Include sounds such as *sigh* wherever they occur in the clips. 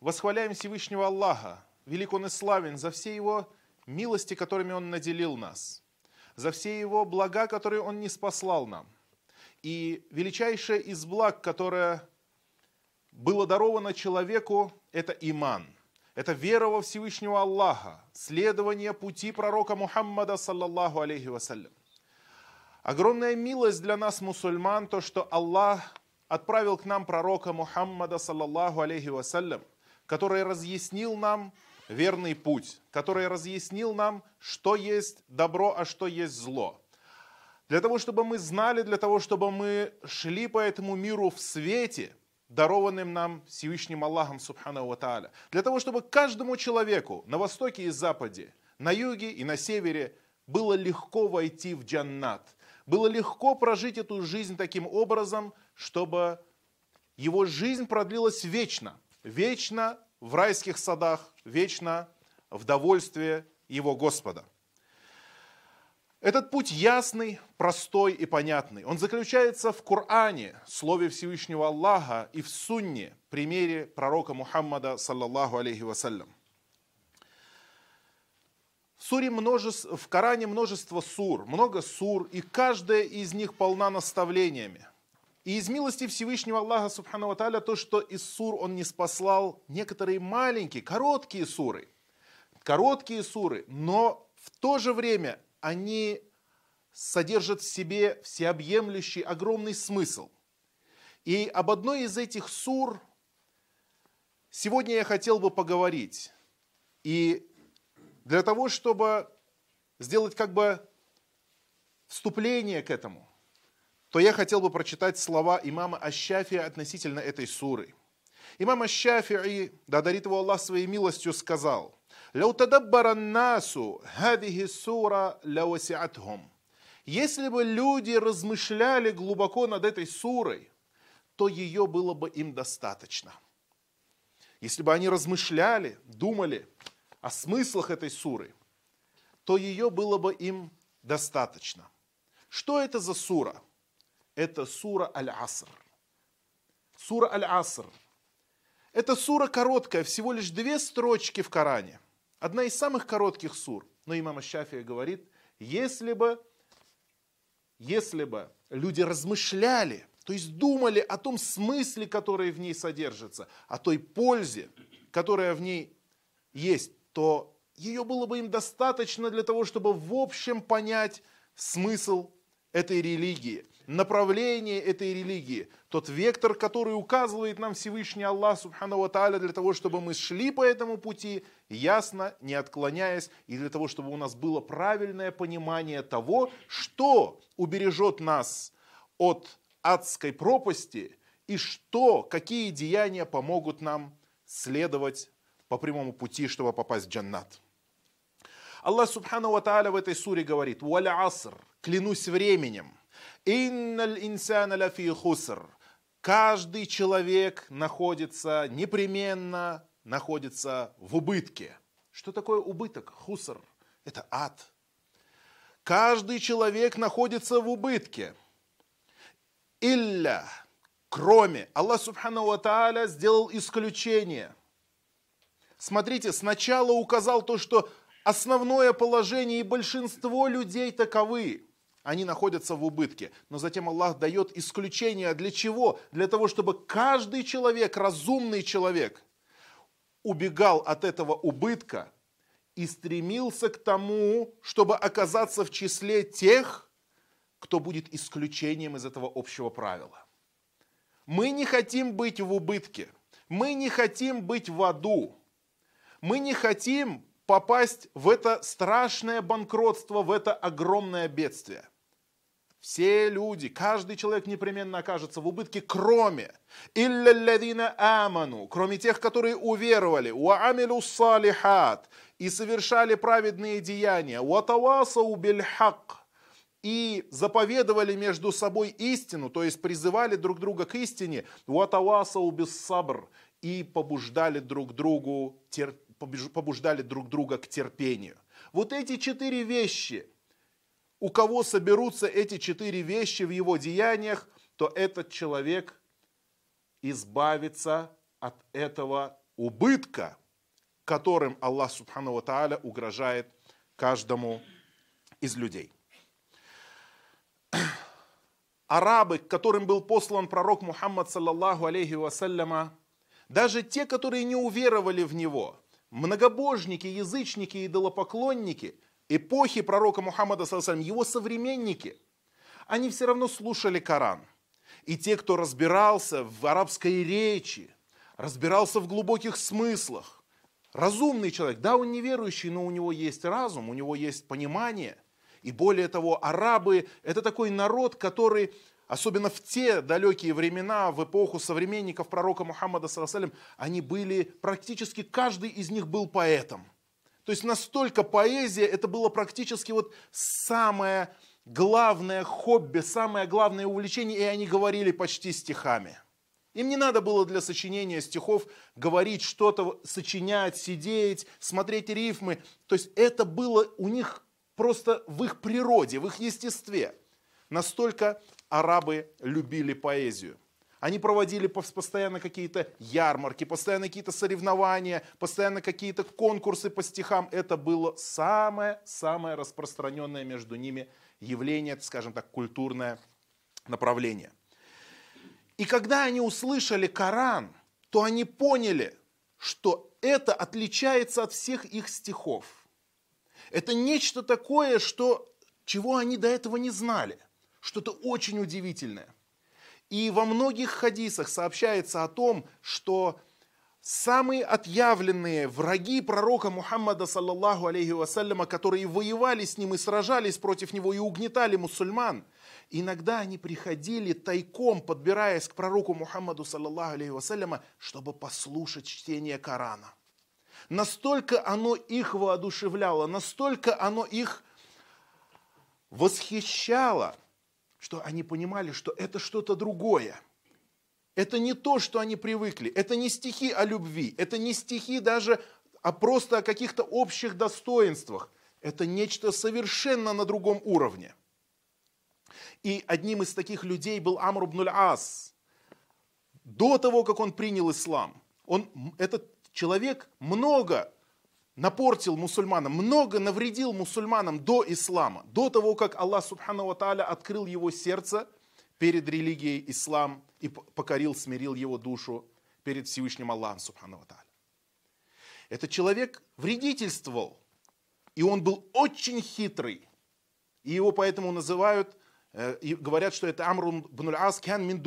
восхваляем Всевышнего Аллаха, велик Он и славен за все Его милости, которыми Он наделил нас, за все Его блага, которые Он не спаслал нам. И величайшее из благ, которое было даровано человеку, это иман. Это вера во Всевышнего Аллаха, следование пути пророка Мухаммада, саллаллаху алейхи вассалям. Огромная милость для нас, мусульман, то, что Аллах отправил к нам пророка Мухаммада, саллаллаху алейхи вассалям, который разъяснил нам верный путь, который разъяснил нам, что есть добро, а что есть зло. Для того, чтобы мы знали, для того, чтобы мы шли по этому миру в свете, дарованным нам Всевышним Аллахом, Субхану Ва Тааля. Для того, чтобы каждому человеку на востоке и западе, на юге и на севере было легко войти в джаннат. Было легко прожить эту жизнь таким образом, чтобы его жизнь продлилась вечно. Вечно в райских садах, вечно в довольстве его Господа. Этот путь ясный, простой и понятный. Он заключается в Коране, слове Всевышнего Аллаха, и в Сунне, примере пророка Мухаммада, саллаллаху алейхи вассалям. В, суре множество, в Коране множество сур, много сур, и каждая из них полна наставлениями. И из милости Всевышнего Аллаха, Субхану Тааля, то, что из сур он не спаслал некоторые маленькие, короткие суры. Короткие суры, но в то же время они содержат в себе всеобъемлющий огромный смысл. И об одной из этих сур сегодня я хотел бы поговорить. И для того, чтобы сделать как бы вступление к этому, то я хотел бы прочитать слова имама Ащафи относительно этой суры. Имам Ащафи, да дарит его Аллах своей милостью, сказал, «Ляу тадаббаран насу хадихи. Если бы люди размышляли глубоко над этой сурой, то ее было бы им достаточно. Если бы они размышляли, думали о смыслах этой суры, то ее было бы им достаточно. Что это за сура? Это сура Аль-Аср. Сура Аль-Аср. Это сура короткая, всего лишь две строчки в Коране – Одна из самых коротких сур. Но имам Шафия говорит, если бы, если бы люди размышляли, то есть думали о том смысле, который в ней содержится, о той пользе, которая в ней есть, то ее было бы им достаточно для того, чтобы в общем понять смысл этой религии, направление этой религии, тот вектор, который указывает нам Всевышний Аллах Субхану Тааля для того, чтобы мы шли по этому пути, ясно, не отклоняясь, и для того, чтобы у нас было правильное понимание того, что убережет нас от адской пропасти и что, какие деяния помогут нам следовать по прямому пути, чтобы попасть в джаннат. Аллах Субхану Ва Тааля в этой суре говорит, «Валя аср, клянусь временем, инналь инсана лафи хуср». Каждый человек находится, непременно находится в убытке. Что такое убыток? Хуср. Это ад. Каждый человек находится в убытке. Илля, кроме. Аллах Субхану Ва Тааля сделал исключение. Смотрите, сначала указал то, что основное положение и большинство людей таковы. Они находятся в убытке. Но затем Аллах дает исключение. Для чего? Для того, чтобы каждый человек, разумный человек, убегал от этого убытка и стремился к тому, чтобы оказаться в числе тех, кто будет исключением из этого общего правила. Мы не хотим быть в убытке. Мы не хотим быть в аду. Мы не хотим попасть в это страшное банкротство, в это огромное бедствие. Все люди, каждый человек непременно окажется в убытке, кроме аману, кроме тех, которые уверовали, уамилу салихат и совершали праведные деяния, ватавасау бильхак и заповедовали между собой истину, то есть призывали друг друга к истине, ватавасау без сабр и побуждали друг другу терпеть побуждали друг друга к терпению. Вот эти четыре вещи, у кого соберутся эти четыре вещи в его деяниях, то этот человек избавится от этого убытка, которым Аллах Субхану Ва Тааля угрожает каждому из людей. *clears throat* Арабы, к которым был послан пророк Мухаммад, саллаллаху алейхи вассаляма, даже те, которые не уверовали в него, многобожники, язычники, идолопоклонники, эпохи пророка Мухаммада, его современники, они все равно слушали Коран. И те, кто разбирался в арабской речи, разбирался в глубоких смыслах, разумный человек, да, он неверующий, но у него есть разум, у него есть понимание – и более того, арабы – это такой народ, который, особенно в те далекие времена, в эпоху современников пророка Мухаммада, саллаллаху они были, практически каждый из них был поэтом. То есть настолько поэзия, это было практически вот самое главное хобби, самое главное увлечение, и они говорили почти стихами. Им не надо было для сочинения стихов говорить что-то, сочинять, сидеть, смотреть рифмы. То есть это было у них просто в их природе, в их естестве. Настолько арабы любили поэзию. Они проводили постоянно какие-то ярмарки, постоянно какие-то соревнования, постоянно какие-то конкурсы по стихам. Это было самое-самое распространенное между ними явление, скажем так, культурное направление. И когда они услышали Коран, то они поняли, что это отличается от всех их стихов – это нечто такое, что, чего они до этого не знали. Что-то очень удивительное. И во многих хадисах сообщается о том, что самые отъявленные враги пророка Мухаммада, саллаллаху алейхи вассаляма, которые воевали с ним и сражались против него и угнетали мусульман, иногда они приходили тайком, подбираясь к пророку Мухаммаду, саллаллаху алейхи вассаляма, чтобы послушать чтение Корана. Настолько оно их воодушевляло, настолько оно их восхищало, что они понимали, что это что-то другое. Это не то, что они привыкли. Это не стихи о любви. Это не стихи даже а просто о каких-то общих достоинствах. Это нечто совершенно на другом уровне. И одним из таких людей был Амр ибн ас До того, как он принял ислам, он, этот человек много напортил мусульманам, много навредил мусульманам до ислама, до того, как Аллах Субхану Ва открыл его сердце перед религией ислам и покорил, смирил его душу перед Всевышним Аллахом Субхану Ва. Этот человек вредительствовал, и он был очень хитрый, и его поэтому называют э, и говорят, что это Амрун бн ас кян мин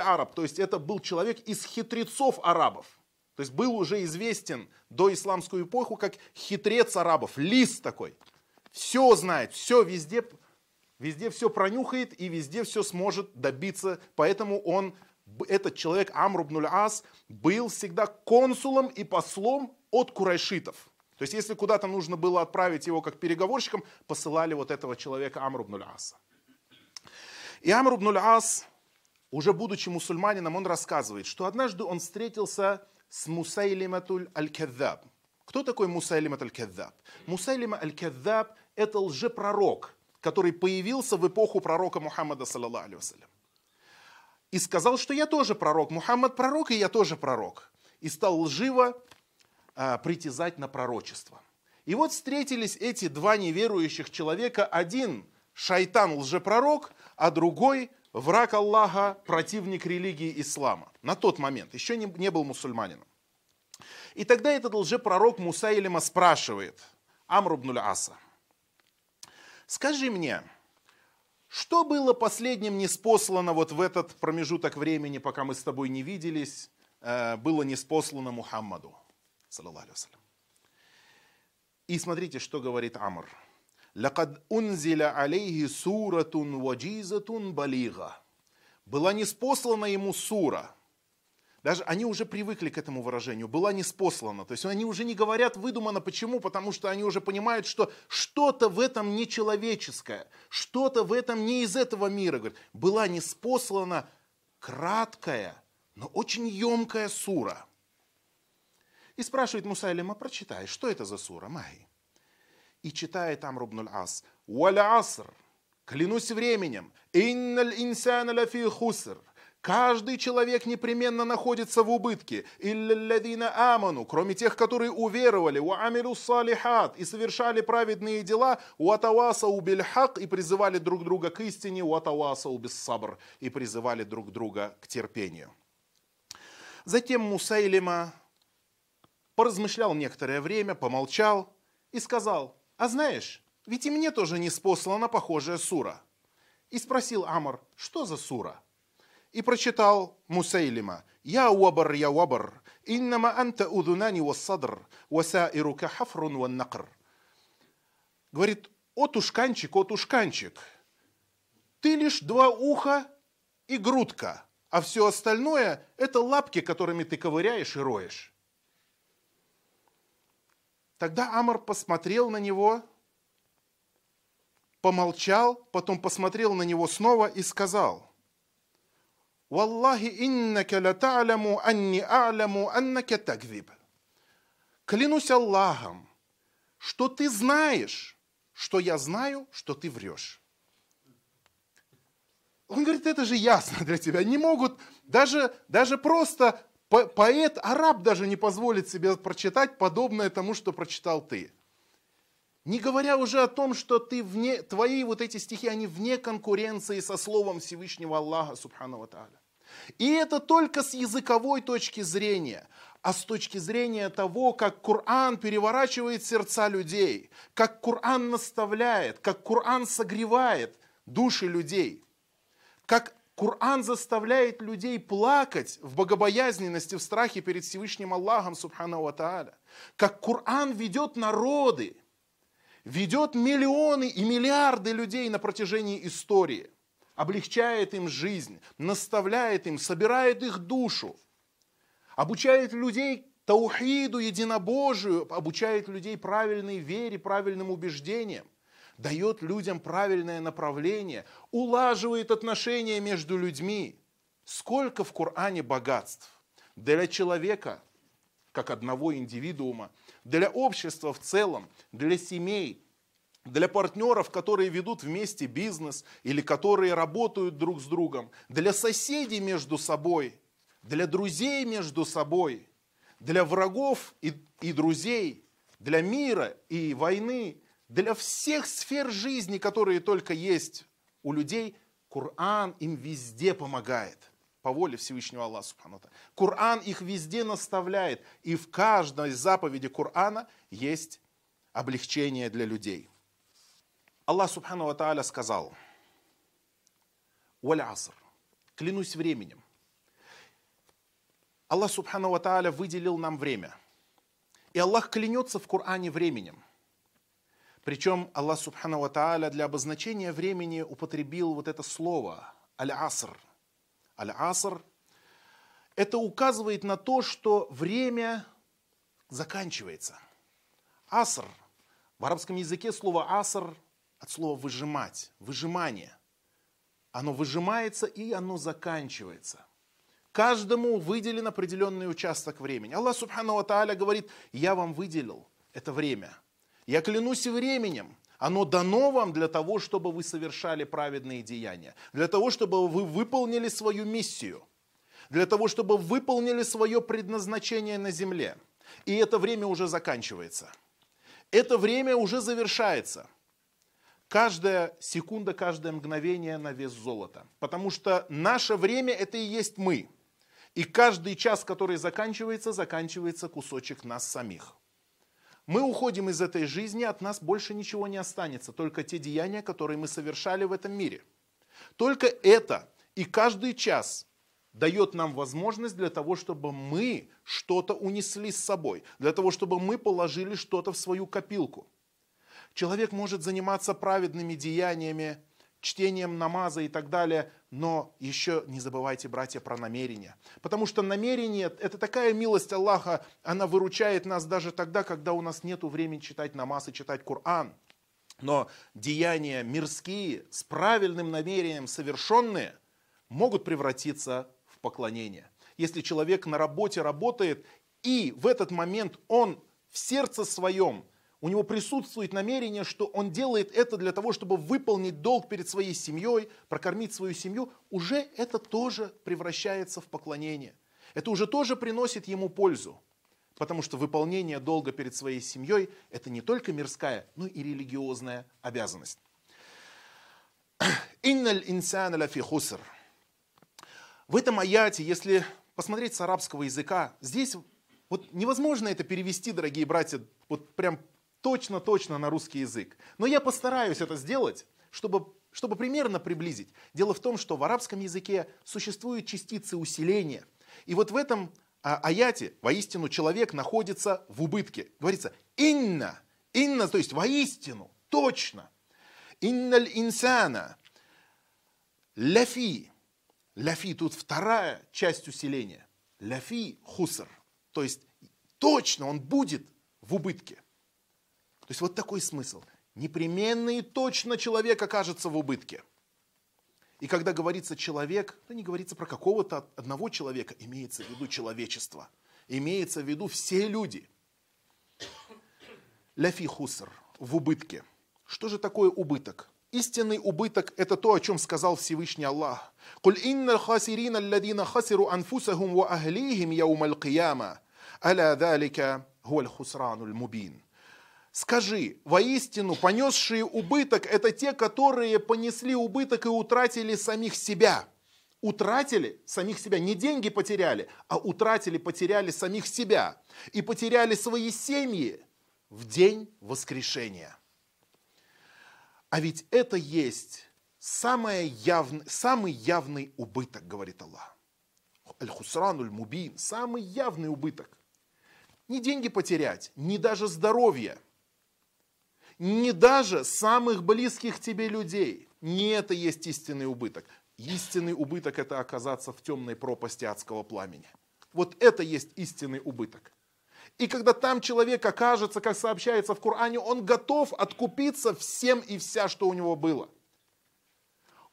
араб, то есть это был человек из хитрецов арабов. То есть был уже известен до исламскую эпоху как хитрец арабов, лис такой. Все знает, все везде, везде все пронюхает и везде все сможет добиться. Поэтому он, этот человек Амр ибн ас был всегда консулом и послом от курайшитов. То есть если куда-то нужно было отправить его как переговорщиком, посылали вот этого человека Амр ибн аса. И Амр ибн ас уже будучи мусульманином, он рассказывает, что однажды он встретился с Мусайлиматуль Аль-Каддаб. Кто такой Мусайлимат Аль-Каддаб? Мусайлима Аль-Каддаб – это лжепророк, который появился в эпоху пророка Мухаммада, саллаллаху И сказал, что я тоже пророк. Мухаммад пророк, и я тоже пророк. И стал лживо а, притязать на пророчество. И вот встретились эти два неверующих человека. Один шайтан лжепророк, а другой враг Аллаха, противник религии ислама. На тот момент, еще не, не был мусульманином. И тогда этот лжепророк Мусайлима спрашивает Амр ибн Аса, скажи мне, что было последним неспослано вот в этот промежуток времени, пока мы с тобой не виделись, э, было неспослано Мухаммаду, И смотрите, что говорит Амр – «Лакад унзиля алейхи суратун ваджизатун балига». Была неспослана ему сура. Даже они уже привыкли к этому выражению. Была неспослана. То есть они уже не говорят выдумано. Почему? Потому что они уже понимают, что что-то в этом нечеловеческое. Что-то в этом не из этого мира. Говорят, была неспослана краткая, но очень емкая сура. И спрашивает Мусайлима, прочитай, что это за сура, Махи? И читает Амр ибн ас «Валя аср» Клянусь временем. «Инналь инсана лафи хуср» Каждый человек непременно находится в убытке. Илля аману, кроме тех, которые уверовали, у амилу салихат и совершали праведные дела, у атаваса убильхак и призывали друг друга к истине, у атаваса убиссабр и призывали друг друга к терпению. Затем Мусайлима поразмышлял некоторое время, помолчал и сказал, а знаешь, ведь и мне тоже не спослана похожая сура. И спросил Амар, что за сура? и прочитал Мусайлима. «Я уабар, я уабар, иннама анта удунани вассадр, васаирука хафрун ваннакр». Говорит, о тушканчик, о тушканчик, ты лишь два уха и грудка, а все остальное – это лапки, которыми ты ковыряешь и роешь. Тогда Амар посмотрел на него, помолчал, потом посмотрел на него снова и сказал, Валлахи иннака латаляму анни а'ляму аннака такзиб. Клянусь Аллахом, что ты знаешь, что я знаю, что ты врешь. Он говорит, это же ясно для тебя. Не могут, даже, даже просто поэт, араб даже не позволит себе прочитать подобное тому, что прочитал ты. Не говоря уже о том, что ты вне, твои вот эти стихи, они вне конкуренции со словом Всевышнего Аллаха, Субхану Тааля. И это только с языковой точки зрения, а с точки зрения того, как Коран переворачивает сердца людей, как Коран наставляет, как Коран согревает души людей, как Коран заставляет людей плакать в богобоязненности, в страхе перед Всевышним Аллахом, Субхану Ва. Как Коран ведет народы, ведет миллионы и миллиарды людей на протяжении истории, облегчает им жизнь, наставляет им, собирает их душу, обучает людей таухиду, единобожию, обучает людей правильной вере, правильным убеждениям, дает людям правильное направление, улаживает отношения между людьми. Сколько в Коране богатств для человека, как одного индивидуума, для общества в целом, для семей, для партнеров, которые ведут вместе бизнес или которые работают друг с другом, для соседей между собой, для друзей между собой, для врагов и, и друзей, для мира и войны, для всех сфер жизни, которые только есть у людей, Коран им везде помогает – по воле Всевышнего Аллаха Коран их везде наставляет, и в каждой заповеди Корана есть облегчение для людей. Аллах Субхану Тааля сказал, «Валь аср, клянусь временем». Аллах Субхану Тааля выделил нам время. И Аллах клянется в Коране временем. Причем Аллах Субхану Тааля для обозначения времени употребил вот это слово «аль-аср», Аль-Аср. Это указывает на то, что время заканчивается. Аср. В арабском языке слово аср от слова выжимать, выжимание. Оно выжимается и оно заканчивается. Каждому выделен определенный участок времени. Аллах Субхану Тааля говорит, я вам выделил это время. Я клянусь временем, оно дано вам для того, чтобы вы совершали праведные деяния, для того, чтобы вы выполнили свою миссию, для того, чтобы выполнили свое предназначение на земле. И это время уже заканчивается. Это время уже завершается. Каждая секунда, каждое мгновение на вес золота. Потому что наше время это и есть мы. И каждый час, который заканчивается, заканчивается кусочек нас самих. Мы уходим из этой жизни, от нас больше ничего не останется, только те деяния, которые мы совершали в этом мире. Только это и каждый час дает нам возможность для того, чтобы мы что-то унесли с собой, для того, чтобы мы положили что-то в свою копилку. Человек может заниматься праведными деяниями, чтением намаза и так далее, но еще не забывайте, братья, про намерение. Потому что намерение – это такая милость Аллаха, она выручает нас даже тогда, когда у нас нет времени читать намаз и читать Коран. Но деяния мирские с правильным намерением совершенные могут превратиться в поклонение. Если человек на работе работает, и в этот момент он в сердце своем у него присутствует намерение, что он делает это для того, чтобы выполнить долг перед своей семьей, прокормить свою семью, уже это тоже превращается в поклонение. Это уже тоже приносит ему пользу. Потому что выполнение долга перед своей семьей – это не только мирская, но и религиозная обязанность. *clears throat* Инналь инсана лафи хуср. В этом аяте, если посмотреть с арабского языка, здесь вот невозможно это перевести, дорогие братья, вот прям точно-точно на русский язык. Но я постараюсь это сделать, чтобы, чтобы примерно приблизить. Дело в том, что в арабском языке существуют частицы усиления. И вот в этом а, аяте воистину человек находится в убытке. Говорится «инна», «инна», то есть воистину, точно. «Инналь инсана», «ляфи», «ляфи» тут вторая часть усиления. «Ляфи хуср», то есть точно он будет в убытке. То есть вот такой смысл. Непременно и точно человек окажется в убытке. И когда говорится человек, то не говорится про какого-то одного человека, имеется в виду человечество. Имеется в виду все люди. Ляфи хуср, в убытке. Что же такое убыток? Истинный убыток – это то, о чем сказал Всевышний Аллах. «Куль инна хасирина алладина хасиру анфусахум ва ахлихим яумал кияма, аля далика хуаль хусранул мубин». Скажи, воистину, понесшие убыток – это те, которые понесли убыток и утратили самих себя. Утратили самих себя, не деньги потеряли, а утратили, потеряли самих себя. И потеряли свои семьи в день воскрешения. А ведь это есть самое явный, самый явный убыток, говорит Аллах. Аль-Хусрануль Мубин, самый явный убыток. Не деньги потерять, не даже здоровье – не даже самых близких тебе людей. Не это есть истинный убыток. Истинный убыток – это оказаться в темной пропасти адского пламени. Вот это есть истинный убыток. И когда там человек окажется, как сообщается в Коране, он готов откупиться всем и вся, что у него было.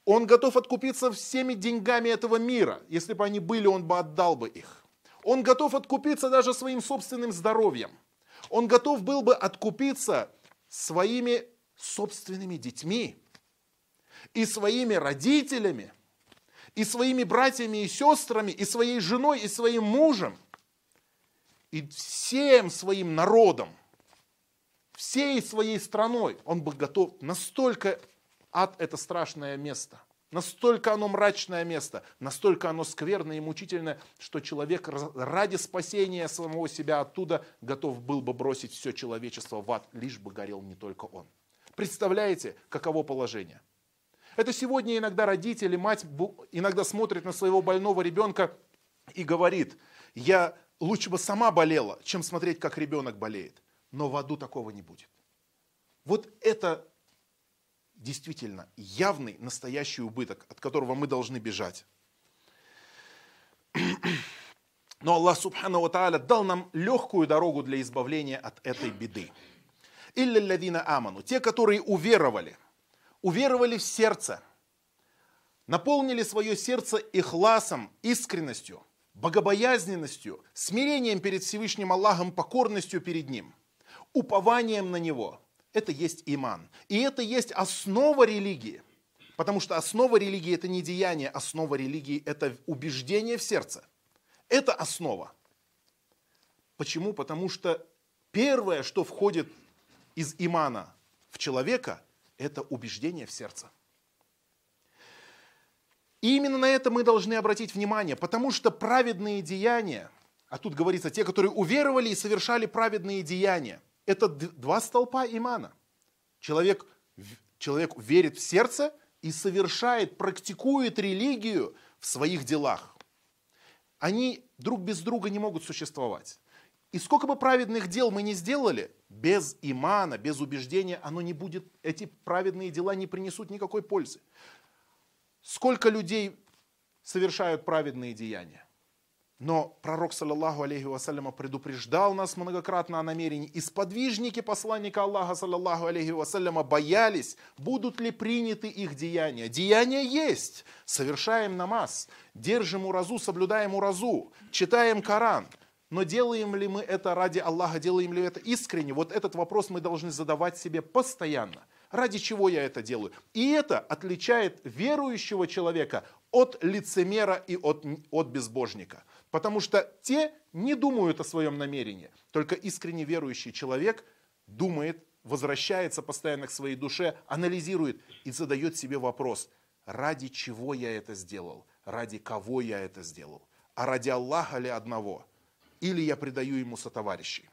Он готов откупиться всеми деньгами этого мира. Если бы они были, он бы отдал бы их. Он готов откупиться даже своим собственным здоровьем. Он готов был бы откупиться своими собственными детьми, и своими родителями, и своими братьями и сестрами, и своей женой, и своим мужем, и всем своим народом, всей своей страной. Он был готов настолько ад это страшное место – Настолько оно мрачное место, настолько оно скверное и мучительное, что человек ради спасения самого себя оттуда готов был бы бросить все человечество в ад, лишь бы горел не только он. Представляете, каково положение? Это сегодня иногда родители, мать иногда смотрит на своего больного ребенка и говорит, я лучше бы сама болела, чем смотреть, как ребенок болеет. Но в аду такого не будет. Вот это действительно явный, настоящий убыток, от которого мы должны бежать. Но Аллах Субхану Тааля дал нам легкую дорогу для избавления от этой беды. Илля лядина аману, те, которые уверовали, уверовали в сердце, наполнили свое сердце ихласом, искренностью, богобоязненностью, смирением перед Всевышним Аллахом, покорностью перед Ним, упованием на Него – это есть иман. И это есть основа религии. Потому что основа религии это не деяние, основа религии это убеждение в сердце. Это основа. Почему? Потому что первое, что входит из имана в человека, это убеждение в сердце. И именно на это мы должны обратить внимание, потому что праведные деяния, а тут говорится, те, которые уверовали и совершали праведные деяния – это два столпа имана. Человек, человек верит в сердце и совершает, практикует религию в своих делах. Они друг без друга не могут существовать. И сколько бы праведных дел мы не сделали, без имана, без убеждения, оно не будет, эти праведные дела не принесут никакой пользы. Сколько людей совершают праведные деяния? Но пророк, саллаллаху алейхи вассаляма, предупреждал нас многократно о намерении. И сподвижники посланника Аллаха, саллаллаху алейхи вассаляма, боялись, будут ли приняты их деяния. Деяния есть. Совершаем намаз, держим уразу, соблюдаем уразу, читаем Коран. но делаем ли мы это ради Аллаха, делаем ли это искренне? Вот этот вопрос мы должны задавать себе постоянно. Ради чего я это делаю? И это отличает верующего человека от лицемера и от, от безбожника. Потому что те не думают о своем намерении. Только искренне верующий человек думает, возвращается постоянно к своей душе, анализирует и задает себе вопрос, ради чего я это сделал, ради кого я это сделал, а ради Аллаха ли одного, или я предаю ему сотоварищей.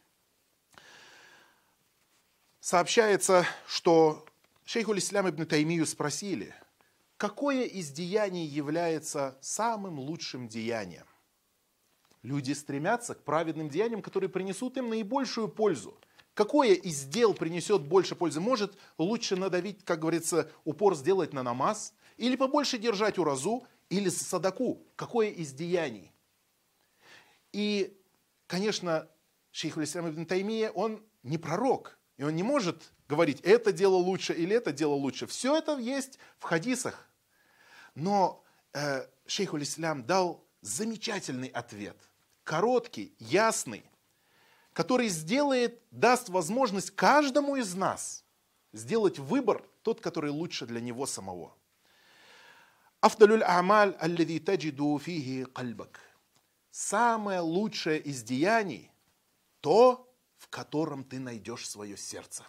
Сообщается, что шейху Ислам ибн Таймию спросили, какое из деяний является самым лучшим деянием? Люди стремятся к праведным деяниям, которые принесут им наибольшую пользу. Какое из дел принесет больше пользы? Может лучше надавить, как говорится, упор сделать на намаз, или побольше держать уразу, или садаку? Какое из деяний? И, конечно, шейх Ислам ибн Таймия, он не пророк, и он не может говорить, это дело лучше или это дело лучше. Все это есть в хадисах. Но э, шейх Ислам дал замечательный ответ, короткий, ясный, который сделает, даст возможность каждому из нас сделать выбор, тот, который лучше для него самого. Афдалюль амаль аллади таджиду фихи кальбак. Самое лучшее из деяний – то, в котором ты найдешь свое сердце.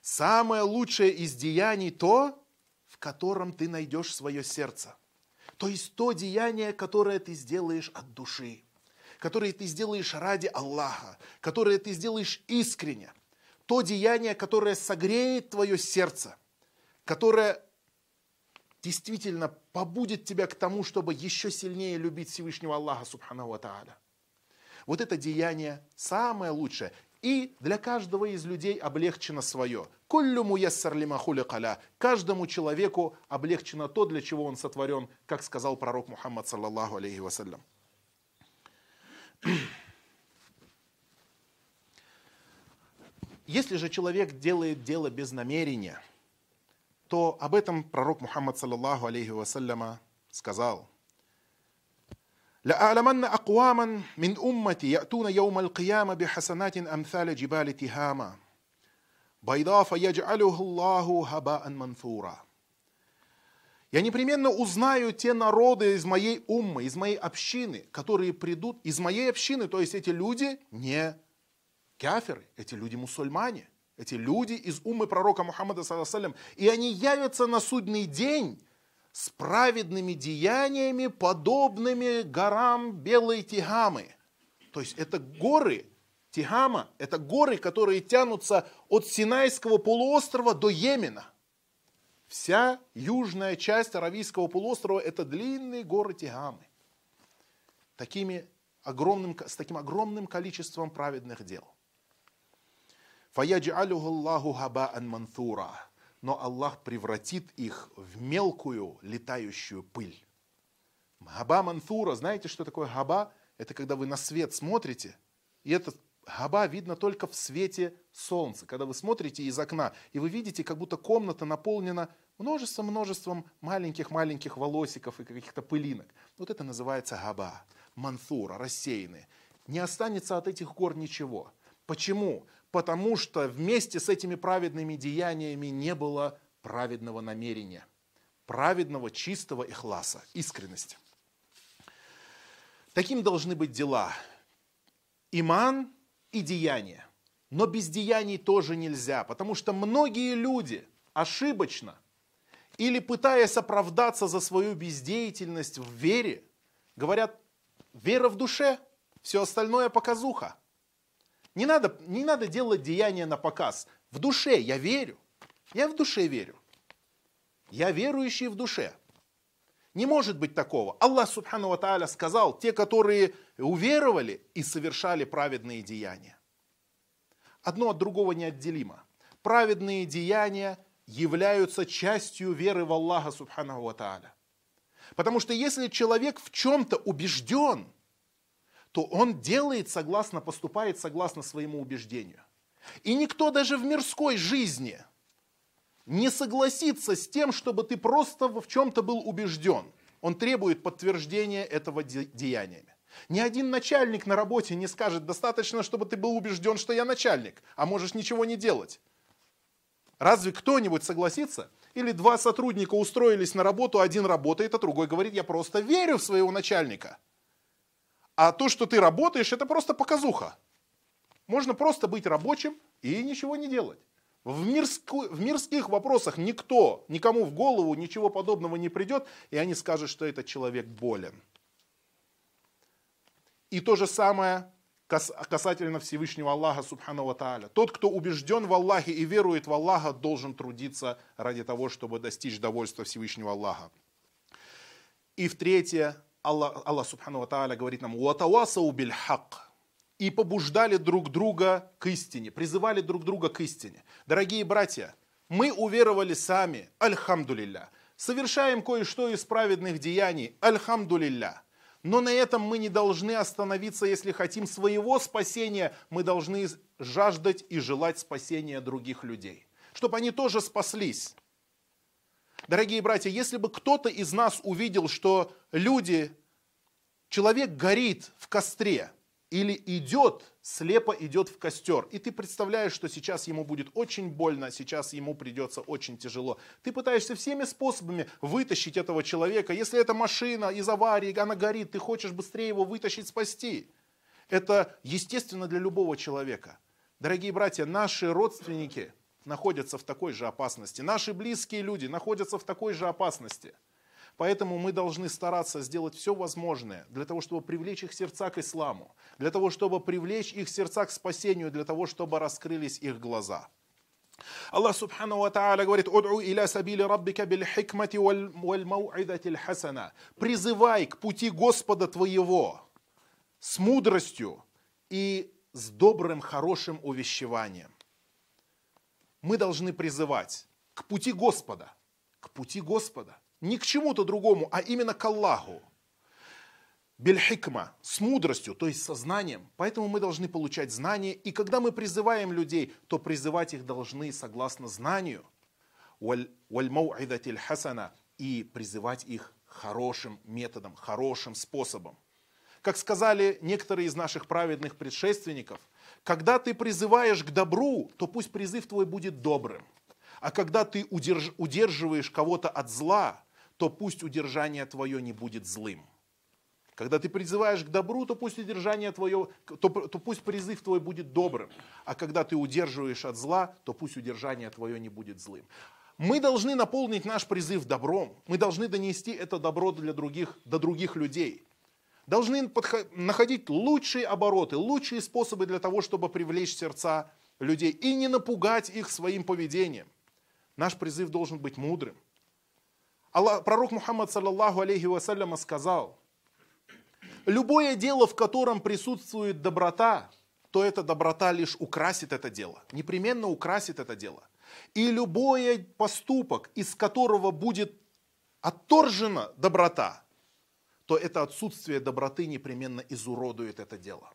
Самое лучшее из деяний – то, в котором ты найдешь свое сердце. То есть то деяние, которое ты сделаешь от души, которое ты сделаешь ради Аллаха, которое ты сделаешь искренне. То деяние, которое согреет твое сердце, которое действительно побудет тебя к тому, чтобы еще сильнее любить Всевышнего Аллаха, Субхану Тааля. Вот это деяние самое лучшее. И для каждого из людей облегчено свое. Куллюму яссар каля. Каждому человеку облегчено то, для чего он сотворен, как сказал пророк Мухаммад, саллаллаху алейхи вассалям. *clears throat* Если же человек делает дело без намерения – то об этом пророк Мухаммад, саллаллаху алейхи вассаляма, сказал. لأعلمن أقواما من أمتي يأتون يوم القيامة بحسنات أمثال جبال تهامة بيضاء فيجعله الله هباء منثورا Я непременно узнаю те народы из моей уммы, из моей общины, которые придут из моей общины, то есть эти люди не каферы, эти люди мусульмане – эти люди из умы пророка Мухаммада, саллаллаху и они явятся на судный день с праведными деяниями, подобными горам Белой Тигамы. То есть это горы, Тигама, это горы, которые тянутся от Синайского полуострова до Йемена. Вся южная часть Аравийского полуострова – это длинные горы Тигамы. Такими огромным, с таким огромным количеством праведных дел – Фаяджалюху Аллаху хабаан мансура. Но Аллах превратит их в мелкую летающую пыль. Хаба мансура, знаете, что такое хаба? Это когда вы на свет смотрите, и этот хаба видно только в свете солнца. Когда вы смотрите из окна, и вы видите, как будто комната наполнена множеством-множеством маленьких-маленьких волосиков и каких-то пылинок. Вот это называется хаба, мансура, рассеянные. Не останется от этих гор ничего. Почему? Потому что вместе с этими праведными деяниями не было праведного намерения, праведного чистого ихласа, искренности. Таким должны быть дела. Иман и деяния. Но без деяний тоже нельзя, потому что многие люди ошибочно или пытаясь оправдаться за свою бездеятельность в вере, говорят, вера в душе, все остальное показуха. Не надо, не надо делать деяния на показ. В душе я верю. Я в душе верю. Я верующий в душе. Не может быть такого. Аллах Субхану Ва Тааля сказал, те, которые уверовали и совершали праведные деяния. Одно от другого неотделимо. Праведные деяния являются частью веры в Аллаха Субхану Ва Тааля. Потому что если человек в чем-то убежден – то он делает согласно, поступает согласно своему убеждению. И никто даже в мирской жизни не согласится с тем, чтобы ты просто в чем-то был убежден. Он требует подтверждения этого деяниями. Ни один начальник на работе не скажет, достаточно, чтобы ты был убежден, что я начальник, а можешь ничего не делать. Разве кто-нибудь согласится? Или два сотрудника устроились на работу, один работает, а другой говорит, я просто верю в своего начальника. А то, что ты работаешь, это просто показуха. Можно просто быть рабочим и ничего не делать. В, мирску, в мирских вопросах никто, никому в голову ничего подобного не придет, и они скажут, что этот человек болен. И то же самое касательно Всевышнего Аллаха Субхану Ва Тааля. Тот, кто убежден в Аллахе и верует в Аллаха, должен трудиться ради того, чтобы достичь довольства Всевышнего Аллаха. И в третье, Аллах, Аллах Субхану Тааля говорит нам, «Уатавасау биль хак» и побуждали друг друга к истине, призывали друг друга к истине. Дорогие братья, мы уверовали сами, альхамдулилля, совершаем кое-что из праведных деяний, альхамдулилля. Но на этом мы не должны остановиться, если хотим своего спасения, мы должны жаждать и желать спасения других людей, чтобы они тоже спаслись. Дорогие братья, если бы кто-то из нас увидел, что люди, человек горит в костре, или идет, слепо идет в костер, и ты представляешь, что сейчас ему будет очень больно, сейчас ему придется очень тяжело. Ты пытаешься всеми способами вытащить этого человека. Если это машина из аварии, она горит, ты хочешь быстрее его вытащить, спасти. Это естественно для любого человека. Дорогие братья, наши родственники находятся в такой же опасности. Наши близкие люди находятся в такой же опасности – Поэтому мы должны стараться сделать все возможное для того, чтобы привлечь их сердца к исламу, для того, чтобы привлечь их сердца к спасению, для того, чтобы раскрылись их глаза. Аллах Субхану Ва Та'аля говорит, «Уд'у иля сабили раббика биль хикмати валь мау'идати хасана». Призывай к пути Господа твоего с мудростью и с добрым, хорошим увещеванием. Мы должны призывать к пути Господа, к пути Господа – не к чему-то другому, а именно к Аллаху. Бельхикма, с мудростью, то есть со знанием. Поэтому мы должны получать знания. И когда мы призываем людей, то призывать их должны согласно знанию. хасана и призывать их хорошим методом, хорошим способом. Как сказали некоторые из наших праведных предшественников, когда ты призываешь к добру, то пусть призыв твой будет добрым. А когда ты удерживаешь кого-то от зла, то пусть удержание твое не будет злым. Когда ты призываешь к добру, то пусть удержание твое, то, то пусть призыв твой будет добрым. А когда ты удерживаешь от зла, то пусть удержание твое не будет злым. Мы должны наполнить наш призыв добром. Мы должны донести это добро для других, до других людей. Должны подход, находить лучшие обороты, лучшие способы для того, чтобы привлечь сердца людей и не напугать их своим поведением. Наш призыв должен быть мудрым. Аллах, пророк Мухаммад, саллаллаху алейхи вассаляма, сказал, любое дело, в котором присутствует доброта, то эта доброта лишь украсит это дело, непременно украсит это дело. И любой поступок, из которого будет отторжена доброта, то это отсутствие доброты непременно изуродует это дело.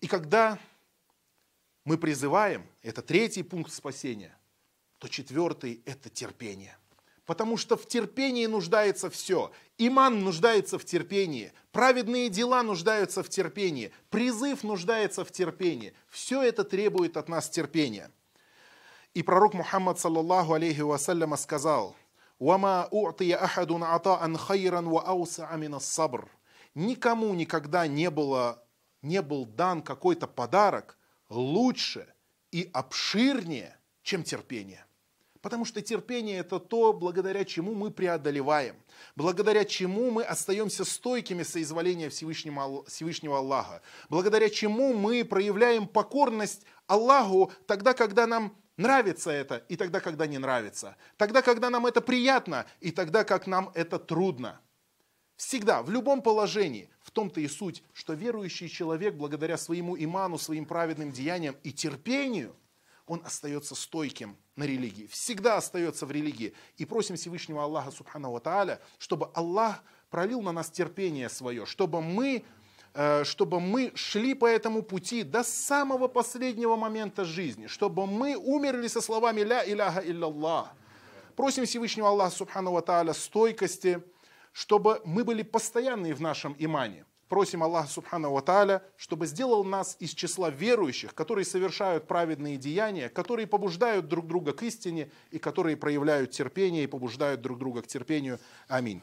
И когда мы призываем, это третий пункт спасения, то четвертый – это терпение. Потому что в терпении нуждается все. Иман нуждается в терпении, праведные дела нуждаются в терпении, призыв нуждается в терпении. Все это требует от нас терпения. И пророк Мухаммад, саллаллаху алейхи вассаляма, сказал, «Вама у'тия ахадун ата'ан хайран ва ауса амина сабр». Никому никогда не, было, не был дан какой-то подарок лучше и обширнее, чем терпение. Потому что терпение – это то, благодаря чему мы преодолеваем, благодаря чему мы остаемся стойкими соизволения Всевышнего, Всевышнего Аллаха, благодаря чему мы проявляем покорность Аллаху тогда, когда нам нравится это, и тогда, когда не нравится, тогда, когда нам это приятно, и тогда, как нам это трудно. Всегда, в любом положении, в том-то и суть, что верующий человек, благодаря своему иману, своим праведным деяниям и терпению – он остается стойким на религии, всегда остается в религии. И просим Всевышнего Аллаха Субхану Тааля, чтобы Аллах пролил на нас терпение свое, чтобы мы, э, чтобы мы шли по этому пути до самого последнего момента жизни, чтобы мы умерли со словами «Ля иляха илляллах». Просим Всевышнего Аллаха Субхану Тааля стойкости, чтобы мы были постоянны в нашем имане. Просим Аллаха Субхану Ва чтобы сделал нас из числа верующих, которые совершают праведные деяния, которые побуждают друг друга к истине и которые проявляют терпение и побуждают друг друга к терпению. Аминь.